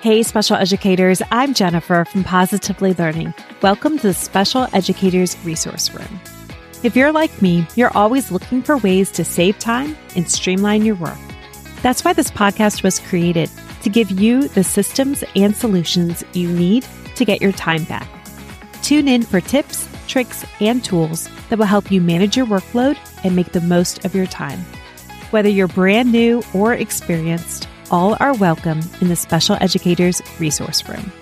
Hey, special educators, I'm Jennifer from Positively Learning. Welcome to the Special Educators Resource Room. If you're like me, you're always looking for ways to save time and streamline your work. That's why this podcast was created to give you the systems and solutions you need to get your time back. Tune in for tips, tricks, and tools that will help you manage your workload and make the most of your time. Whether you're brand new or experienced, all are welcome in the Special Educators Resource Room.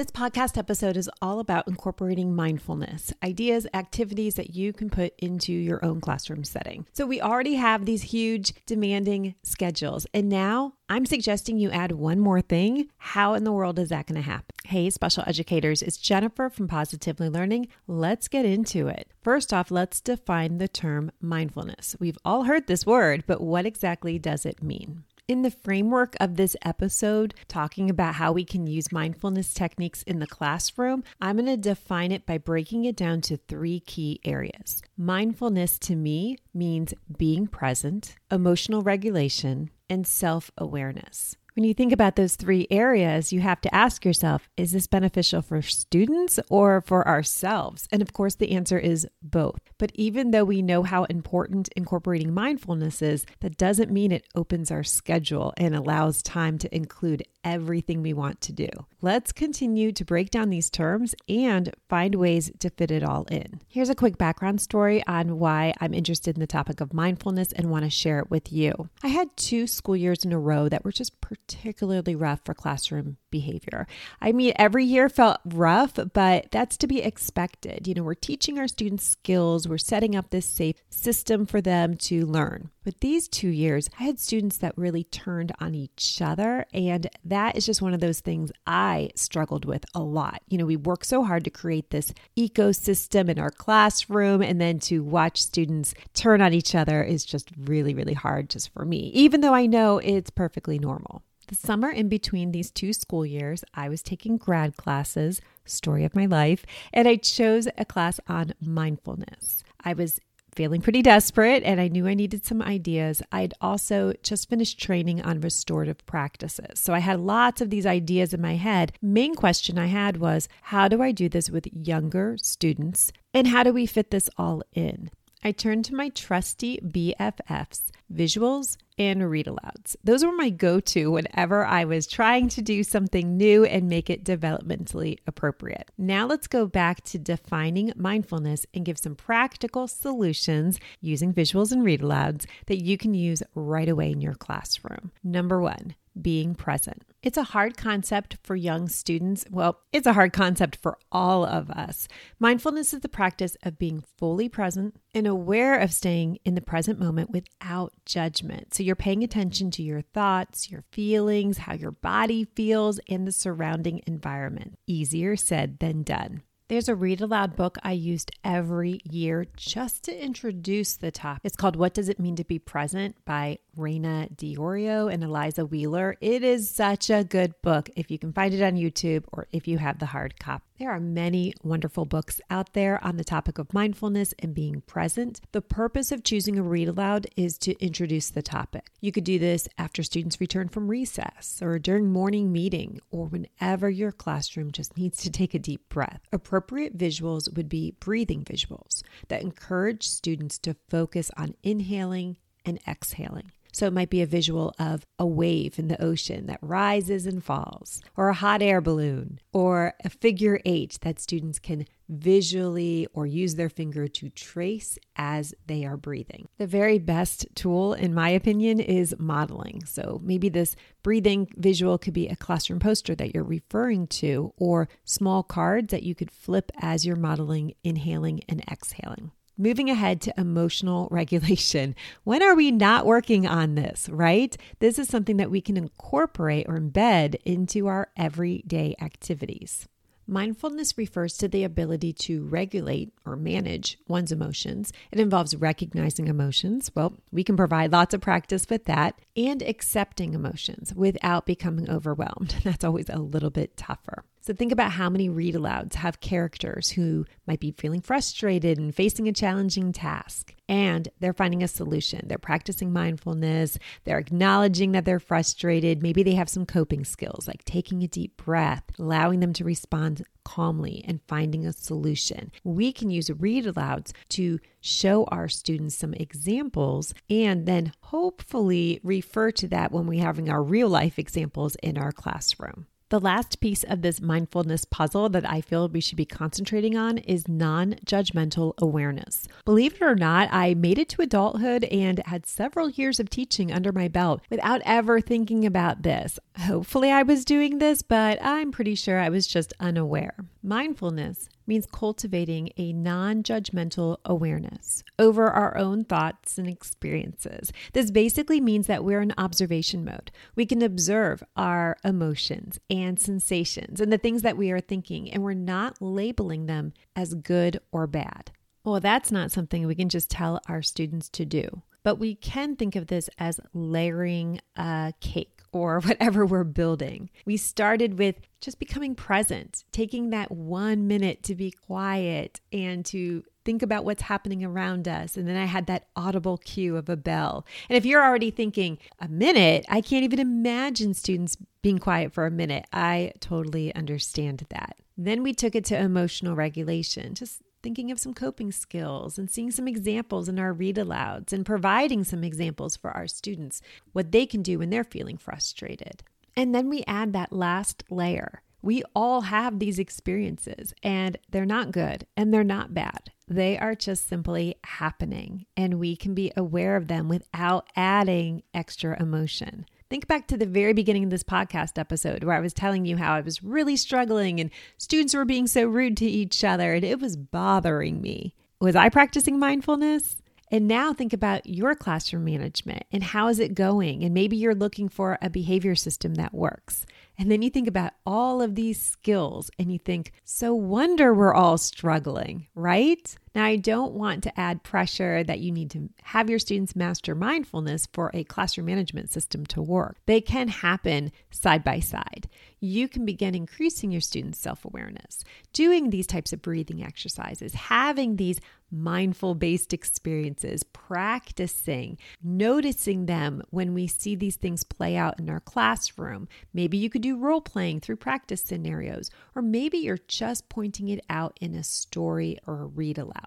This podcast episode is all about incorporating mindfulness, ideas, activities that you can put into your own classroom setting. So, we already have these huge, demanding schedules, and now I'm suggesting you add one more thing. How in the world is that going to happen? Hey, special educators, it's Jennifer from Positively Learning. Let's get into it. First off, let's define the term mindfulness. We've all heard this word, but what exactly does it mean? In the framework of this episode, talking about how we can use mindfulness techniques in the classroom, I'm going to define it by breaking it down to three key areas. Mindfulness to me means being present, emotional regulation, and self awareness. When you think about those three areas, you have to ask yourself is this beneficial for students or for ourselves? And of course, the answer is both. But even though we know how important incorporating mindfulness is, that doesn't mean it opens our schedule and allows time to include everything we want to do. Let's continue to break down these terms and find ways to fit it all in. Here's a quick background story on why I'm interested in the topic of mindfulness and want to share it with you. I had two school years in a row that were just particularly rough for classroom behavior. I mean, every year felt rough, but that's to be expected. You know, we're teaching our students skills, we're setting up this safe system for them to learn. But these two years, I had students that really turned on each other. And that is just one of those things I struggled with a lot. You know, we work so hard to create this ecosystem in our classroom, and then to watch students turn on each other is just really, really hard just for me, even though I know it's perfectly normal. The summer in between these two school years, I was taking grad classes, story of my life, and I chose a class on mindfulness. I was feeling pretty desperate and I knew I needed some ideas. I'd also just finished training on restorative practices. So I had lots of these ideas in my head. Main question I had was how do I do this with younger students and how do we fit this all in? I turned to my trusty BFFs, visuals and read alouds. Those were my go to whenever I was trying to do something new and make it developmentally appropriate. Now let's go back to defining mindfulness and give some practical solutions using visuals and read alouds that you can use right away in your classroom. Number one, being present. It's a hard concept for young students. Well, it's a hard concept for all of us. Mindfulness is the practice of being fully present and aware of staying in the present moment without judgment. So you're paying attention to your thoughts, your feelings, how your body feels, and the surrounding environment. Easier said than done. There's a read aloud book I used every year just to introduce the topic. It's called What Does It Mean to Be Present by Rana DiOrio and Eliza Wheeler. It is such a good book if you can find it on YouTube or if you have the hard copy. There are many wonderful books out there on the topic of mindfulness and being present. The purpose of choosing a read aloud is to introduce the topic. You could do this after students return from recess or during morning meeting or whenever your classroom just needs to take a deep breath. Appropriate visuals would be breathing visuals that encourage students to focus on inhaling and exhaling. So it might be a visual of a wave in the ocean that rises and falls, or a hot air balloon, or a figure eight that students can visually or use their finger to trace as they are breathing. The very best tool, in my opinion, is modeling. So maybe this breathing visual could be a classroom poster that you're referring to, or small cards that you could flip as you're modeling, inhaling, and exhaling. Moving ahead to emotional regulation. When are we not working on this, right? This is something that we can incorporate or embed into our everyday activities. Mindfulness refers to the ability to regulate or manage one's emotions. It involves recognizing emotions. Well, we can provide lots of practice with that and accepting emotions without becoming overwhelmed. That's always a little bit tougher. So think about how many read alouds have characters who might be feeling frustrated and facing a challenging task, and they're finding a solution. They're practicing mindfulness, they're acknowledging that they're frustrated. Maybe they have some coping skills like taking a deep breath, allowing them to respond calmly, and finding a solution. We can use read alouds to show our students some examples and then hopefully refer to that when we're having our real life examples in our classroom. The last piece of this mindfulness puzzle that I feel we should be concentrating on is non judgmental awareness. Believe it or not, I made it to adulthood and had several years of teaching under my belt without ever thinking about this. Hopefully, I was doing this, but I'm pretty sure I was just unaware. Mindfulness means cultivating a non judgmental awareness over our own thoughts and experiences. This basically means that we're in observation mode. We can observe our emotions and sensations and the things that we are thinking, and we're not labeling them as good or bad. Well, that's not something we can just tell our students to do. But we can think of this as layering a cake or whatever we're building. We started with just becoming present, taking that one minute to be quiet and to think about what's happening around us. And then I had that audible cue of a bell. And if you're already thinking, a minute, I can't even imagine students being quiet for a minute. I totally understand that. Then we took it to emotional regulation, just thinking of some coping skills and seeing some examples in our read alouds and providing some examples for our students, what they can do when they're feeling frustrated. And then we add that last layer. We all have these experiences and they're not good and they're not bad. They are just simply happening and we can be aware of them without adding extra emotion. Think back to the very beginning of this podcast episode where I was telling you how I was really struggling and students were being so rude to each other and it was bothering me. Was I practicing mindfulness? And now think about your classroom management and how is it going? And maybe you're looking for a behavior system that works. And then you think about all of these skills and you think, so wonder we're all struggling, right? Now, I don't want to add pressure that you need to have your students master mindfulness for a classroom management system to work. They can happen side by side. You can begin increasing your students' self awareness, doing these types of breathing exercises, having these mindful based experiences, practicing, noticing them when we see these things play out in our classroom. Maybe you could do role playing through practice scenarios, or maybe you're just pointing it out in a story or a read aloud.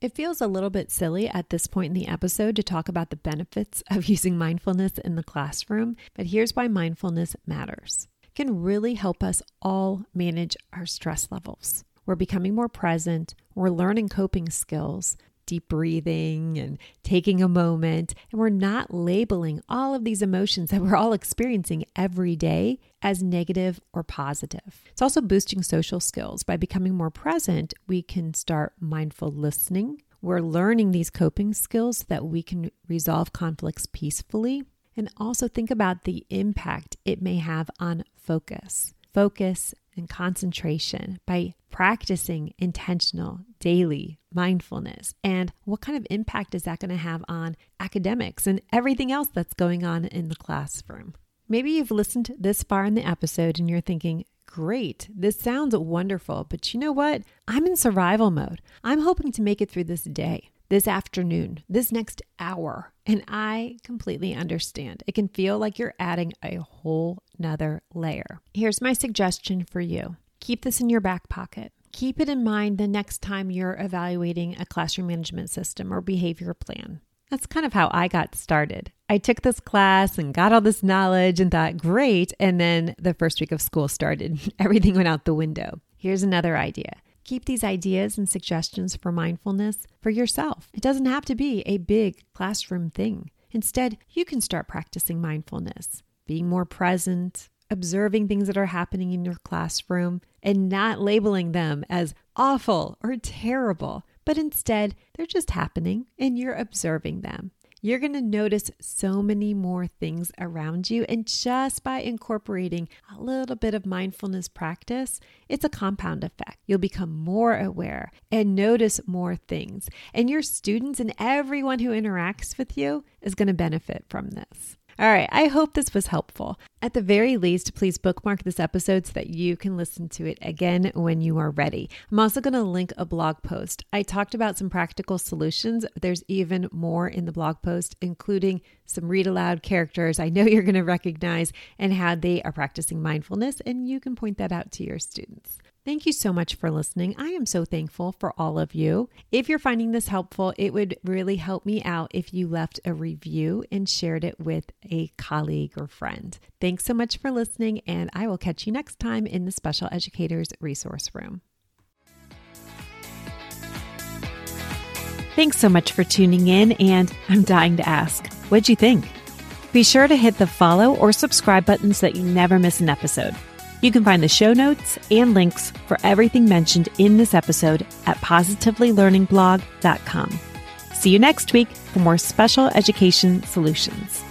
It feels a little bit silly at this point in the episode to talk about the benefits of using mindfulness in the classroom, but here's why mindfulness matters. It can really help us all manage our stress levels. We're becoming more present, we're learning coping skills, deep breathing and taking a moment, and we're not labeling all of these emotions that we're all experiencing every day as negative or positive. It's also boosting social skills. By becoming more present, we can start mindful listening. We're learning these coping skills so that we can resolve conflicts peacefully and also think about the impact it may have on focus. Focus and concentration by practicing intentional daily mindfulness. And what kind of impact is that going to have on academics and everything else that's going on in the classroom? Maybe you've listened this far in the episode and you're thinking, great, this sounds wonderful, but you know what? I'm in survival mode. I'm hoping to make it through this day this afternoon, this next hour. And I completely understand. It can feel like you're adding a whole nother layer. Here's my suggestion for you keep this in your back pocket. Keep it in mind the next time you're evaluating a classroom management system or behavior plan. That's kind of how I got started. I took this class and got all this knowledge and thought, great. And then the first week of school started, everything went out the window. Here's another idea Keep these ideas and suggestions for mindfulness for yourself. It doesn't have to be a big classroom thing. Instead, you can start practicing mindfulness, being more present, observing things that are happening in your classroom, and not labeling them as awful or terrible, but instead, they're just happening and you're observing them you're going to notice so many more things around you. And just by incorporating a little bit of mindfulness practice, it's a compound effect. You'll become more aware and notice more things. And your students and everyone who interacts with you is going to benefit from this. All right, I hope this was helpful. At the very least, please bookmark this episode so that you can listen to it again when you are ready. I'm also going to link a blog post. I talked about some practical solutions. There's even more in the blog post, including some read aloud characters I know you're going to recognize and how they are practicing mindfulness, and you can point that out to your students. Thank you so much for listening. I am so thankful for all of you. If you're finding this helpful, it would really help me out if you left a review and shared it with a colleague or friend. Thanks so much for listening, and I will catch you next time in the Special Educators Resource Room. Thanks so much for tuning in, and I'm dying to ask, what'd you think? Be sure to hit the follow or subscribe buttons so that you never miss an episode. You can find the show notes and links for everything mentioned in this episode at positivelylearningblog.com. See you next week for more special education solutions.